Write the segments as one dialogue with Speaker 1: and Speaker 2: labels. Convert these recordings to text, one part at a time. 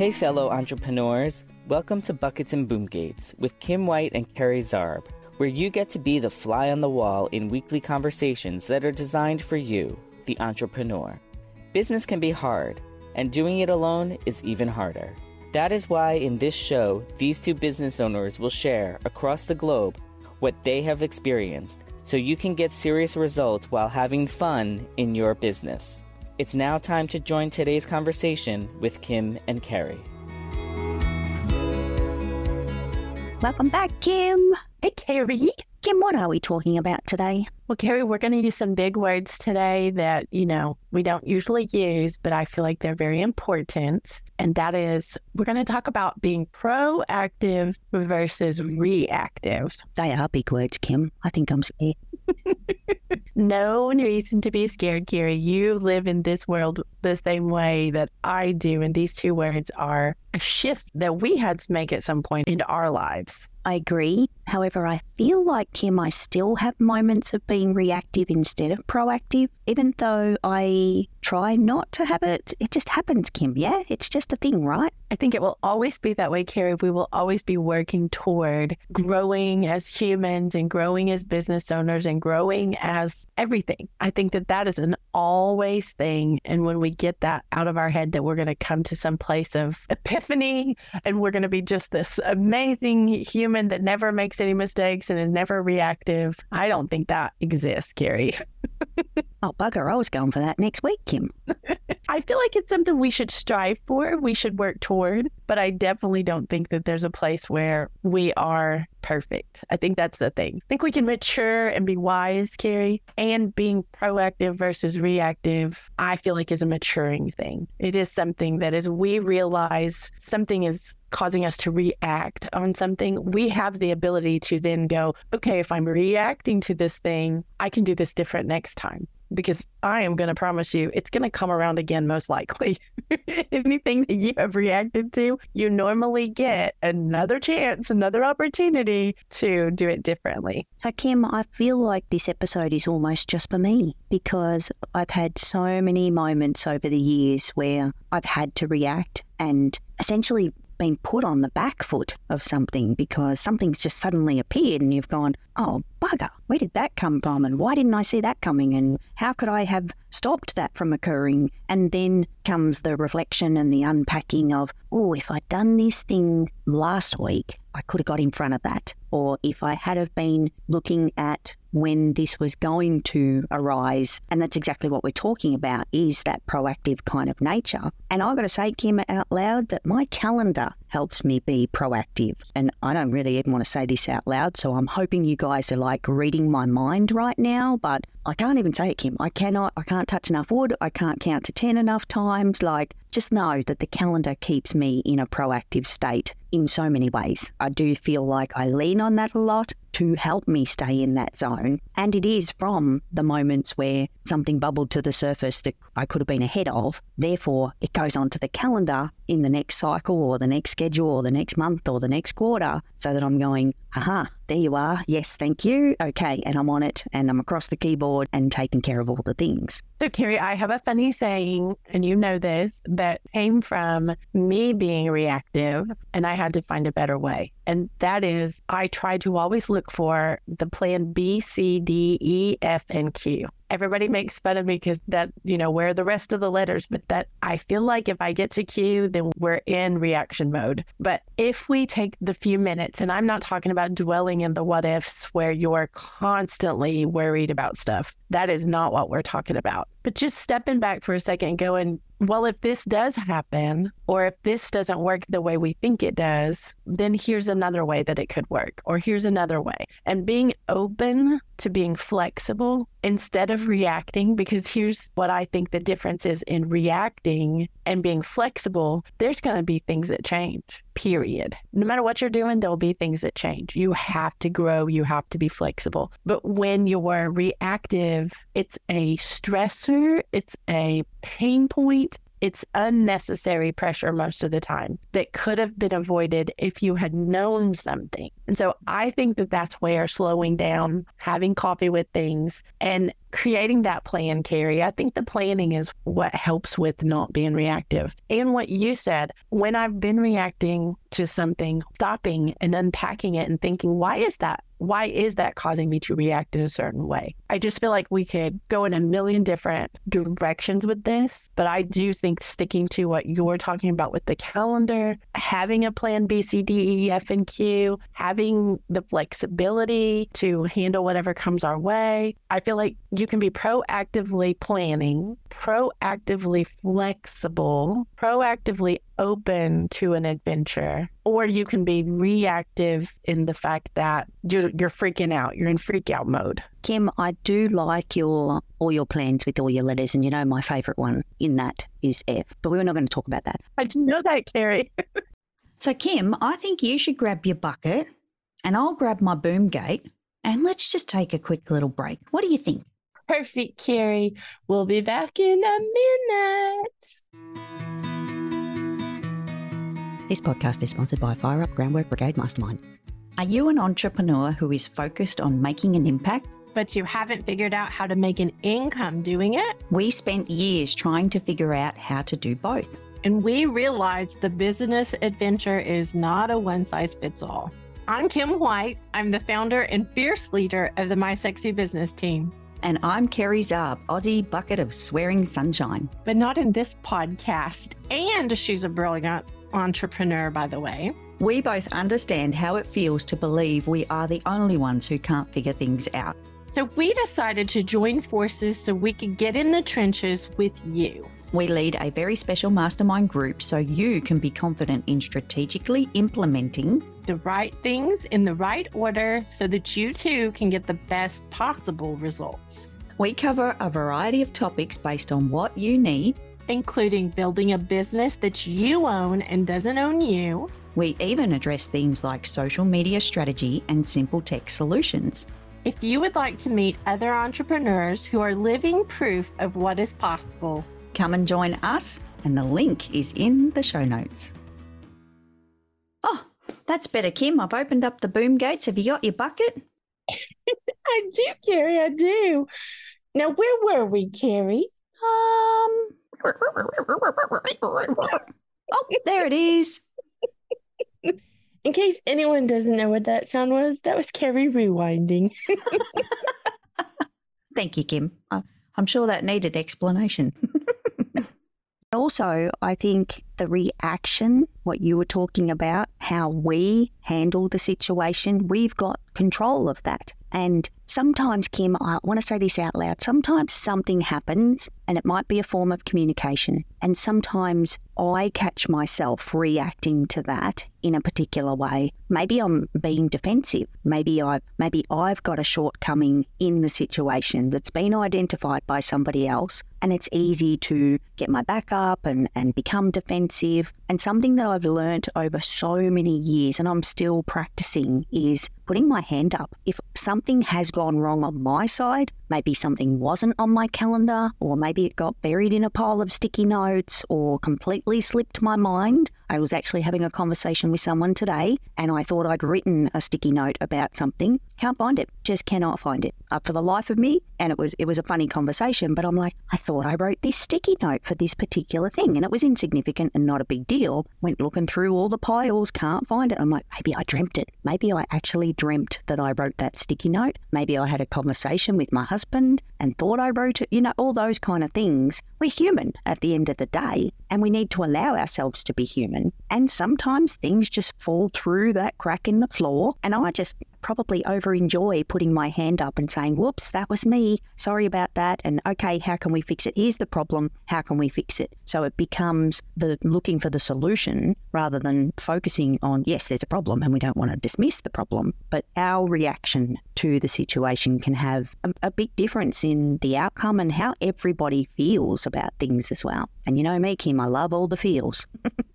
Speaker 1: Hey, fellow entrepreneurs. Welcome to Buckets and Boom Gates with Kim White and Kerry Zarb, where you get to be the fly on the wall in weekly conversations that are designed for you, the entrepreneur. Business can be hard, and doing it alone is even harder. That is why in this show, these two business owners will share across the globe what they have experienced so you can get serious results while having fun in your business. It's now time to join today's conversation with Kim and Kerry.
Speaker 2: Welcome back, Kim.
Speaker 3: Hey, Kerry.
Speaker 2: Kim, what are we talking about today?
Speaker 3: Well, Kerry, we're going to use some big words today that, you know, we don't usually use, but I feel like they're very important. And that is, we're going to talk about being proactive versus reactive.
Speaker 2: They are big words, Kim. I think I'm scared.
Speaker 3: no reason to be scared, Kerry. You live in this world the same way that I do. And these two words are a shift that we had to make at some point in our lives.
Speaker 2: I agree. However, I feel like, Kim, I still have moments of being reactive instead of proactive, even though I try not to have it. It just happens, Kim. Yeah, it's just a thing, right?
Speaker 3: I think it will always be that way, Kerry. We will always be working toward growing as humans and growing as business owners and growing as everything. I think that that is an always thing. And when we get that out of our head, that we're going to come to some place of epiphany and we're going to be just this amazing human that never makes any mistakes and is never reactive. I don't think that exists, Kerry.
Speaker 2: oh, bugger. I was going for that next week, Kim.
Speaker 3: I feel like it's something we should strive for, we should work toward, but I definitely don't think that there's a place where we are perfect. I think that's the thing. I think we can mature and be wise, Kerry, and being proactive versus reactive, I feel like is a maturing thing. It is something that as we realize something is causing us to react on something, we have the ability to then go, okay, if I'm reacting to this thing, I can do this different next time because I am going to promise you it's going to come around again, most likely. Anything that you have reacted to, you normally get another chance, another opportunity to do it differently.
Speaker 2: So, Kim, I feel like this episode is almost just for me because I've had so many moments over the years where I've had to react and essentially been put on the back foot of something because something's just suddenly appeared and you've gone, oh, bugger, where did that come from? And why didn't I see that coming? And how could I have stopped that from occurring? And then comes the reflection and the unpacking of, oh, if I'd done this thing last week, I could have got in front of that. Or if I had have been looking at when this was going to arise, and that's exactly what we're talking about, is that proactive kind of nature. And I've got to say, Kim, out loud, that my calendar helps me be proactive. And I don't really even want to say this out loud, so I'm hoping you guys are like reading my mind right now, but I can't even say it, Kim. I cannot, I can't touch enough wood. I can't count to 10 enough times. Like, just know that the calendar keeps me in a proactive state in so many ways. I do feel like I lean on that a lot to help me stay in that zone. And it is from the moments where something bubbled to the surface that I could have been ahead of. Therefore, it goes onto the calendar in the next cycle or the next schedule or the next month or the next quarter so that I'm going, haha, there you are. Yes, thank you. Okay. And I'm on it and I'm across the keyboard and taking care of all the things.
Speaker 3: So, Kerry, I have a funny saying, and you know this, that came from me being reactive and I had to find a better way. And that is, I try to always look for the plan B, C, D, E, F, and Q everybody makes fun of me because that, you know, where the rest of the letters, but that I feel like if I get to Q, then we're in reaction mode. But if we take the few minutes, and I'm not talking about dwelling in the what ifs where you're constantly worried about stuff, that is not what we're talking about. But just stepping back for a second, going, well, if this does happen, or if this doesn't work the way we think it does, then here's another way that it could work, or here's another way. And being open to being flexible instead of reacting, because here's what I think the difference is in reacting and being flexible, there's going to be things that change, period. No matter what you're doing, there'll be things that change. You have to grow, you have to be flexible. But when you're reactive, it's a stressor, it's a pain point, it's unnecessary pressure most of the time that could have been avoided if you had known something. And so I think that that's where slowing down, having coffee with things, and creating that plan, Kerry. I think the planning is what helps with not being reactive. And what you said, when I've been reacting to something, stopping and unpacking it and thinking, why is that? why is that causing me to react in a certain way? I just feel like we could go in a million different directions with this, but I do think sticking to what you're talking about with the calendar, having a plan B, C, D, E, F, and Q, having the flexibility to handle whatever comes our way. I feel like you can be proactively planning, proactively flexible, proactively open to an adventure or you can be reactive in the fact that you're, you're freaking out you're in freak out mode.
Speaker 2: Kim i do like your all your plans with all your letters and you know my favorite one in that is f but we were not going to talk about that.
Speaker 3: I didn't know that kerry.
Speaker 2: So kim i think you should grab your bucket and i'll grab my boom gate and let's just take a quick little break. What do you think
Speaker 3: perfect kerry we'll be back in a minute
Speaker 2: this podcast is sponsored by Fire Up Groundwork Brigade Mastermind. Are you an entrepreneur who is focused on making an impact?
Speaker 3: But you haven't figured out how to make an income doing it?
Speaker 2: We spent years trying to figure out how to do both.
Speaker 3: And we realized the business adventure is not a one size fits all. I'm Kim White. I'm the founder and fierce leader of the My Sexy Business team.
Speaker 2: And I'm Kerry Zarb, Aussie bucket of swearing sunshine.
Speaker 3: But not in this podcast. And she's a brilliant entrepreneur, by the way.
Speaker 2: We both understand how it feels to believe we are the only ones who can't figure things out.
Speaker 3: So we decided to join forces so we could get in the trenches with you.
Speaker 2: We lead a very special mastermind group so you can be confident in strategically implementing
Speaker 3: the right things in the right order so that you too can get the best possible results.
Speaker 2: We cover a variety of topics based on what you need
Speaker 3: including building a business that you own and doesn't own you.
Speaker 2: We even address themes like social media strategy and simple tech solutions.
Speaker 3: If you would like to meet other entrepreneurs who are living proof of what is possible,
Speaker 2: come and join us, and the link is in the show notes. Oh, that's better, Kim. I've opened up the boom gates. Have you got your bucket?
Speaker 3: I do, Kerry. I do. Now, where were we, Kerry?
Speaker 2: Um, oh, there it is.
Speaker 3: In case anyone doesn't know what that sound was, that was Kerry rewinding.
Speaker 2: Thank you, Kim. I'm sure that needed explanation. Also, I think the reaction, what you were talking about, how we handle the situation, we've got control of that. And sometimes, Kim, I want to say this out loud. Sometimes something happens and it might be a form of communication. And sometimes I catch myself reacting to that in a particular way. Maybe I'm being defensive. Maybe I've maybe I've got a shortcoming in the situation that's been identified by somebody else. And it's easy to get my back up and, and become defensive. And something that I've learned over so many years and I'm still practicing is putting my hand up. If something has gone wrong on my side, maybe something wasn't on my calendar, or maybe it got buried in a pile of sticky notes, or completely slipped my mind. I was actually having a conversation with someone today, and I thought I'd written a sticky note about something. Can't find it. Just cannot find it. Up for the life of me. And it was it was a funny conversation, but I'm like, I thought I wrote this sticky note for this particular thing, and it was insignificant and not a big deal. Went looking through all the piles, can't find it. I'm like, maybe I dreamt it. Maybe I actually dreamt that I wrote that sticky note. Maybe I had a conversation with my husband and thought I wrote it. You know, all those kind of things. We're human at the end of the day, and we need to allow ourselves to be human. And sometimes things just fall through that crack in the floor, and I just probably over enjoy putting my hand up and saying, whoops, that was me. Sorry about that. And okay, how can we fix it? Here's the problem. How can we fix it? So it becomes the looking for the solution rather than focusing on, yes, there's a problem and we don't want to dismiss the problem. But our reaction to the situation can have a, a big difference in the outcome and how everybody feels about things as well. And you know me, Kim, I love all the feels.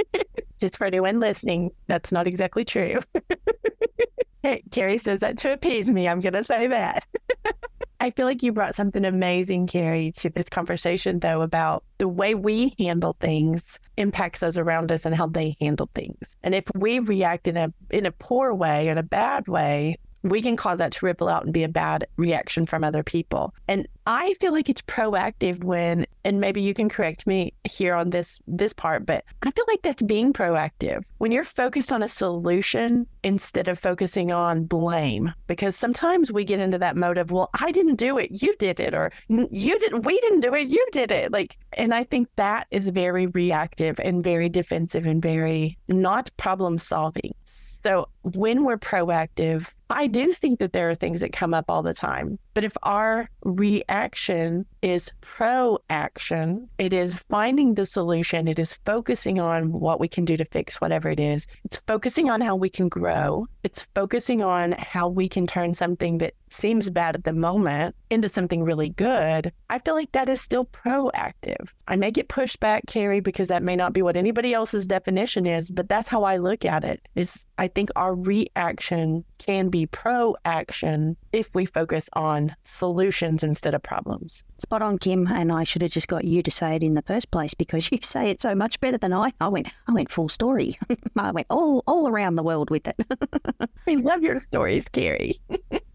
Speaker 3: Just for anyone listening, that's not exactly true. Kerry says that to appease me. I'm going to say that. I feel like you brought something amazing, Kerry, to this conversation, though, about the way we handle things impacts those around us and how they handle things. And if we react in a in a poor way, in a bad way, we can cause that to ripple out and be a bad reaction from other people. And I feel like it's proactive when, and maybe you can correct me here on this this part, but I feel like that's being proactive when you're focused on a solution instead of focusing on blame. Because sometimes we get into that mode of, well, I didn't do it, you did it, or you didn't, we didn't do it, you did it. Like, and I think that is very reactive and very defensive and very not problem solving. So when we're proactive, I do think that there are things that come up all the time. But if our reaction is pro action, it is finding the solution, it is focusing on what we can do to fix whatever it is, it's focusing on how we can grow, it's focusing on how we can turn something that seems bad at the moment into something really good. I feel like that is still proactive. I may get pushed back, Kerry, because that may not be what anybody else's definition is, but that's how I look at it. Is I think our reaction can be proaction if we focus on solutions instead of problems.
Speaker 2: Spot on, Kim. And I should have just got you to say it in the first place because you say it so much better than I. I went, I went full story. I went all all around the world with it.
Speaker 3: I love your stories, Kerry.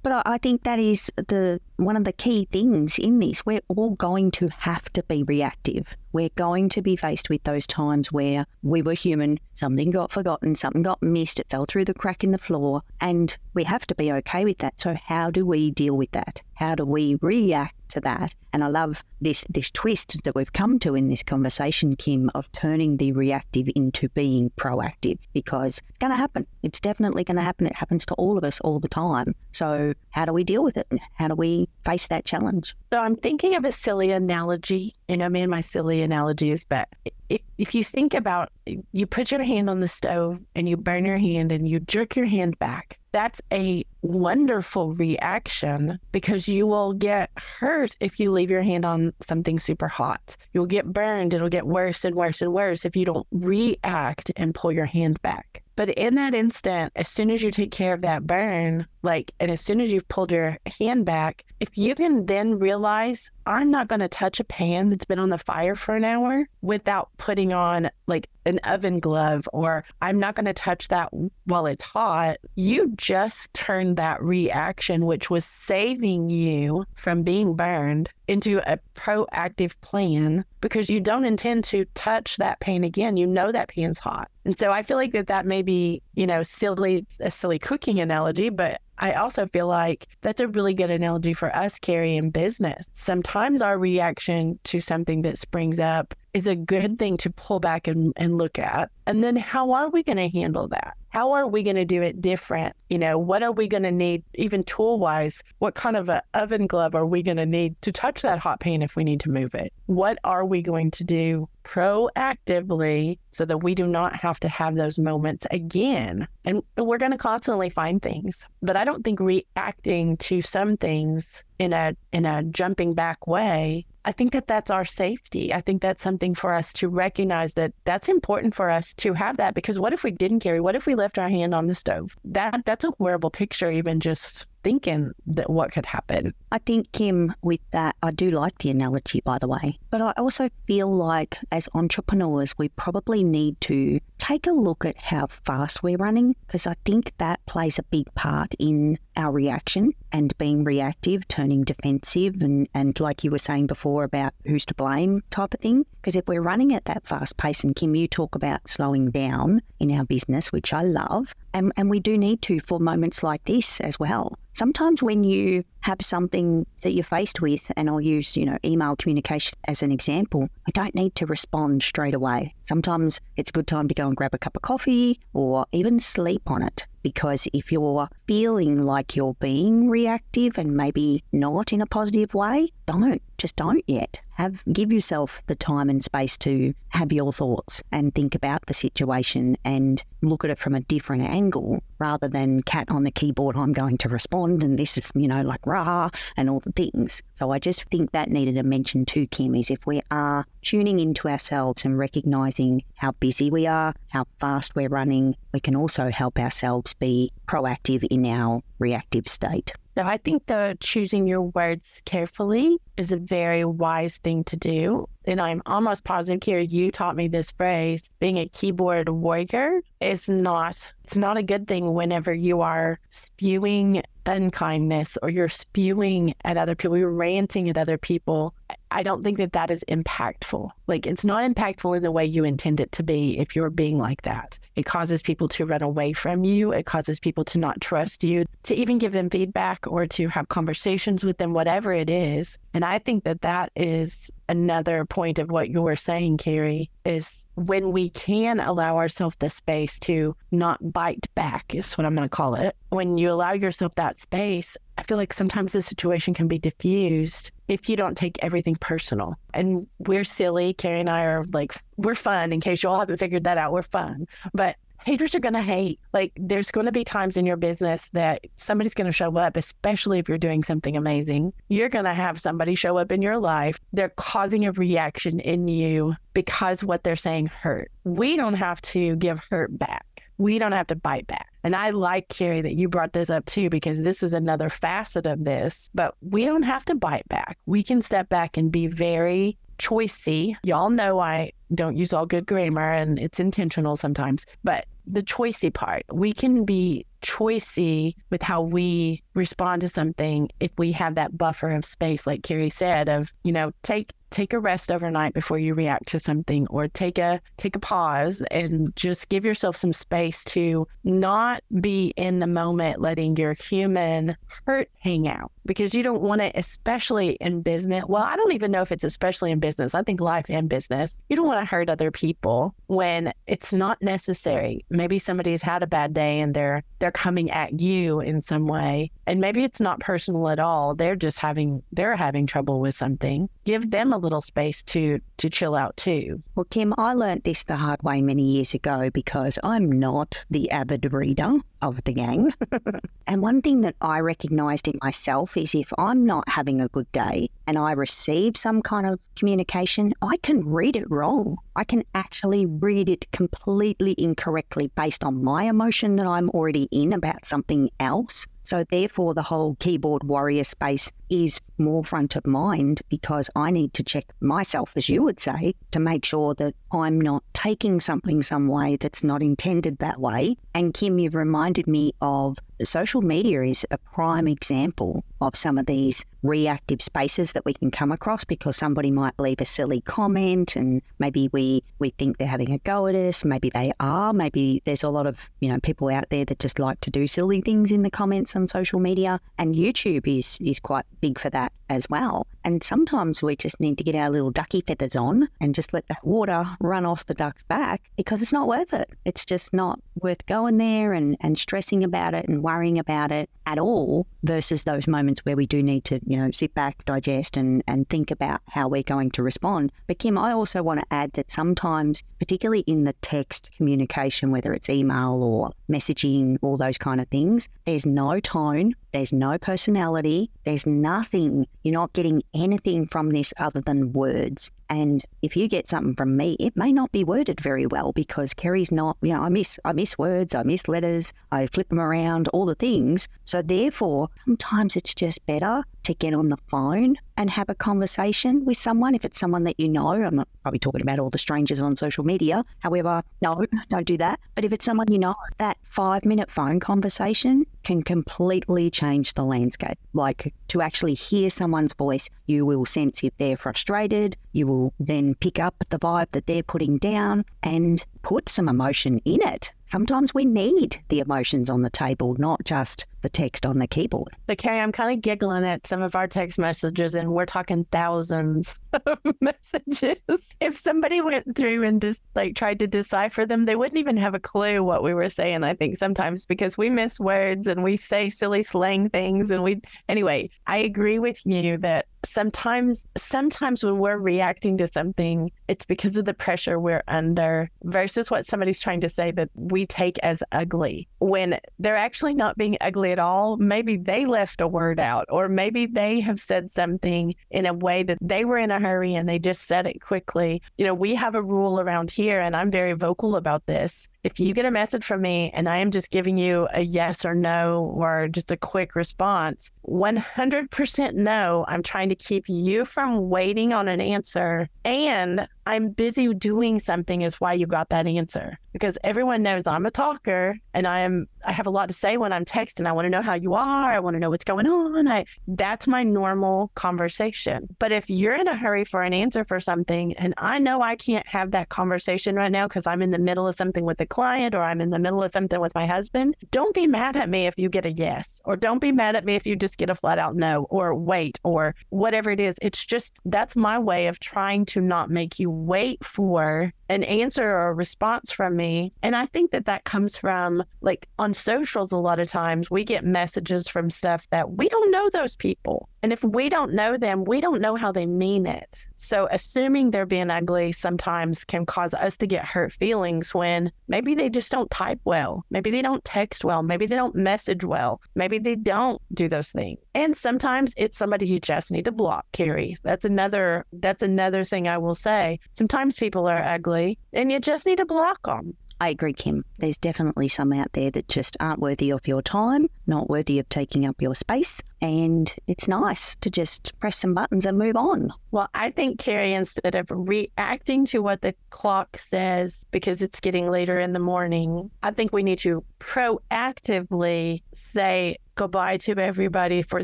Speaker 2: but I think that is the one of the key things in this. We're all going to have to be reactive. We're going to be faced with those times where we were human, something got forgotten, something got missed, it fell through the crack in the floor, and we have to be okay with that. So, how do we deal with that? How do we react to that? And I love this this twist that we've come to in this conversation, Kim, of turning the reactive into being proactive because it's going to happen. It's definitely going to happen. It happens to all of us all the time. So, how do we deal with it? How do we face that challenge?
Speaker 3: So, I'm thinking of a silly analogy. You know, man, my silly analogies, but if, if you think about you put your hand on the stove and you burn your hand and you jerk your hand back that's a wonderful reaction because you will get hurt if you leave your hand on something super hot. You'll get burned. It'll get worse and worse and worse if you don't react and pull your hand back. But in that instant, as soon as you take care of that burn, like, and as soon as you've pulled your hand back, if you can then realize, I'm not going to touch a pan that's been on the fire for an hour without putting on like an oven glove, or I'm not going to touch that while it's hot, you just turned that reaction, which was saving you from being burned, into a proactive plan because you don't intend to touch that pan again. You know that pan's hot. And so I feel like that that may be, you know, silly, a silly cooking analogy, but I also feel like that's a really good analogy for us, Kerry, in business. Sometimes our reaction to something that springs up is a good thing to pull back and, and look at. And then how are we going to handle that? How are we going to do it different? You know, what are we going to need, even tool wise? What kind of an oven glove are we going to need to touch that hot pan if we need to move it? What are we going to do proactively so that we do not have to have those moments again? And we're going to constantly find things, but I don't think reacting to some things in a in a jumping back way I think that that's our safety. I think that's something for us to recognize that that's important for us to have that because what if we didn't Kerry? What if we left our hand on the stove? That that's a horrible picture even just thinking that what could happen.
Speaker 2: I think, Kim, with that, I do like the analogy, by the way. But I also feel like as entrepreneurs, we probably need to take a look at how fast we're running because I think that plays a big part in our reaction and being reactive, turning defensive, and, and like you were saying before about who's to blame type of thing. Because if we're running at that fast pace, and Kim, you talk about slowing down in our business, which I love, and, and we do need to for moments like this as well. Sometimes when you have something that you're faced with, and I'll use, you know, email communication as an example, I don't need to respond straight away. Sometimes it's a good time to go and grab a cup of coffee or even sleep on it. Because if you're feeling like you're being reactive and maybe not in a positive way, don't. Just don't yet. Have give yourself the time and space to have your thoughts and think about the situation and look at it from a different angle rather than cat on the keyboard, I'm going to respond and this is, you know, like rah and all the things. So I just think that needed a mention too, Kim, is if we are tuning into ourselves and recognizing how busy we are, how fast we're running, we can also help ourselves be proactive in our reactive state.
Speaker 3: So I think the choosing your words carefully is a very wise thing to do. And I'm almost positive, Kerry, you taught me this phrase being a keyboard warrior is not, it's not a good thing whenever you are spewing unkindness or you're spewing at other people, you're ranting at other people. I don't think that that is impactful. Like it's not impactful in the way you intend it to be if you're being like that. It causes people to run away from you. It causes people to not trust you, to even give them feedback or to have conversations with them, whatever it is. And I think that that is another point of what you were saying, Kerry, is when we can allow ourselves the space to not bite back, is what I'm going to call it. When you allow yourself that space, I feel like sometimes the situation can be diffused if you don't take everything personal. And we're silly. Kerry and I are like, we're fun, in case you all haven't figured that out. We're fun. But haters are going to hate. Like, there's going to be times in your business that somebody's going to show up, especially if you're doing something amazing. You're going to have somebody show up in your life. They're causing a reaction in you because what they're saying hurt. We don't have to give hurt back. We don't have to bite back. And I like, Kerry, that you brought this up too, because this is another facet of this. But we don't have to bite back. We can step back and be very choicey. Y'all know I don't use all good grammar and it's intentional sometimes, but the choicey part, we can be choicey with how we respond to something if we have that buffer of space, like Kerry said, of, you know, take take a rest overnight before you react to something or take a take a pause and just give yourself some space to not be in the moment letting your human hurt hang out because you don't want to especially in business. Well i don't even know if it's especially in business. I think life and business. You don't want to hurt other people when it's not necessary. Maybe somebody's had a bad day and they're they're coming at you in some way and maybe it's not personal at all. They're just having they're having trouble with something. Give them a little space to to chill out too.
Speaker 2: Well, Kim, I learnt this the hard way many years ago because I'm not the avid reader of the gang. and one thing that I recognized in myself is if I'm not having a good day and I receive some kind of communication, I can read it wrong. I can actually read it completely incorrectly based on my emotion that I'm already in about something else. So, therefore, the whole keyboard warrior space is more front of mind because I need to check myself, as you would say, to make sure that I'm not taking something some way that's not intended that way. And Kim, you've reminded me of social media is a prime example of some of these reactive spaces that we can come across because somebody might leave a silly comment and maybe we we think they're having a go at us maybe they are maybe there's a lot of you know people out there that just like to do silly things in the comments on social media and YouTube is is quite big for that as well. And sometimes we just need to get our little ducky feathers on and just let that water run off the duck's back because it's not worth it. It's just not worth going there and and stressing about it and worrying about it at all versus those moments where we do need to, you know, sit back, digest and, and think about how we're going to respond. But Kim, I also want to add that sometimes, particularly in the text communication, whether it's email or messaging, all those kind of things, there's no tone, there's no personality, there's nothing. You're not getting anything from this other than words. And if you get something from me, it may not be worded very well because Kerry's not, you know, I miss I miss words, I miss letters, I flip them around, all the things. So therefore, sometimes it's just better to get on the phone and have a conversation with someone. If it's someone that you know, I'm not probably talking about all the strangers on social media. However, no, don't do that. But if it's someone you know, that five minute phone conversation can completely change the landscape. Like to actually hear someone's voice, you will sense if they're frustrated. You will then pick up the vibe that they're putting down and put some emotion in it. Sometimes we need the emotions on the table, not just the text on the keyboard.
Speaker 3: But Kerry, I'm kind of giggling at some of our text messages, and we're talking thousands of messages. If somebody went through and just like tried to decipher them, they wouldn't even have a clue what we were saying. I think sometimes because we miss words and we say silly slang things, and we anyway. I agree with you that sometimes sometimes when we're reacting to something it's because of the pressure we're under versus what somebody's trying to say that we take as ugly. When they're actually not being ugly at all maybe they left a word out or maybe they have said something in a way that they were in a hurry and they just said it quickly. You know we have a rule around here and I'm very vocal about this if you get a message from me and I am just giving you a yes or no or just a quick response, 100% no, I'm trying to keep you from waiting on an answer. And I'm busy doing something is why you got that answer. Because everyone knows I'm a talker and I am I have a lot to say when I'm texting. I want to know how you are. I want to know what's going on. I that's my normal conversation. But if you're in a hurry for an answer for something and I know I can't have that conversation right now because I'm in the middle of something with a client or I'm in the middle of something with my husband, don't be mad at me if you get a yes or don't be mad at me if you just get a flat out no or wait or whatever it is. It's just that's my way of trying to not make you wait for an answer or a response from me. And I think that that comes from like on socials, a lot of times we get messages from stuff that we don't know those people. And if we don't know them, we don't know how they mean it. So assuming they're being ugly sometimes can cause us to get hurt feelings when maybe they just don't type well. Maybe they don't text well. Maybe they don't message well. Maybe they don't do those things. And sometimes it's somebody you just need to block, Kerry. That's another that's another thing I will say. Sometimes people are ugly and you just need to block them.
Speaker 2: I agree, Kim. There's definitely some out there that just aren't worthy of your time, not worthy of taking up your space. And it's nice to just press some buttons and move on.
Speaker 3: Well, I think, Kerry, instead of reacting to what the clock says because it's getting later in the morning, I think we need to proactively say, goodbye to everybody for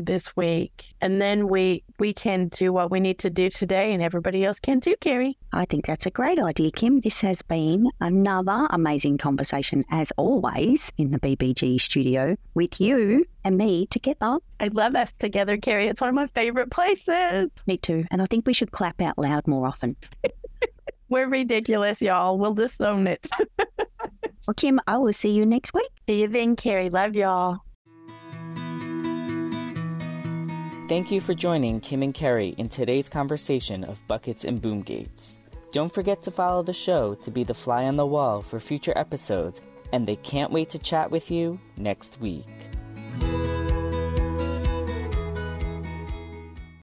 Speaker 3: this week and then we we can do what we need to do today and everybody else can too kerry.
Speaker 2: I think that's a great idea kim. This has been another amazing conversation as always in the bbg studio with you and me together.
Speaker 3: I love us together kerry. It's one of my favorite places.
Speaker 2: Me too and i think we should clap out loud more often.
Speaker 3: We're ridiculous y'all. We'll disown it.
Speaker 2: Well kim i will see you next week.
Speaker 3: See you then kerry. Love y'all
Speaker 1: Thank you for joining Kim and Kerry in today's conversation of buckets and boom gates. Don't forget to follow the show to be the fly on the wall for future episodes, and they can't wait to chat with you next week.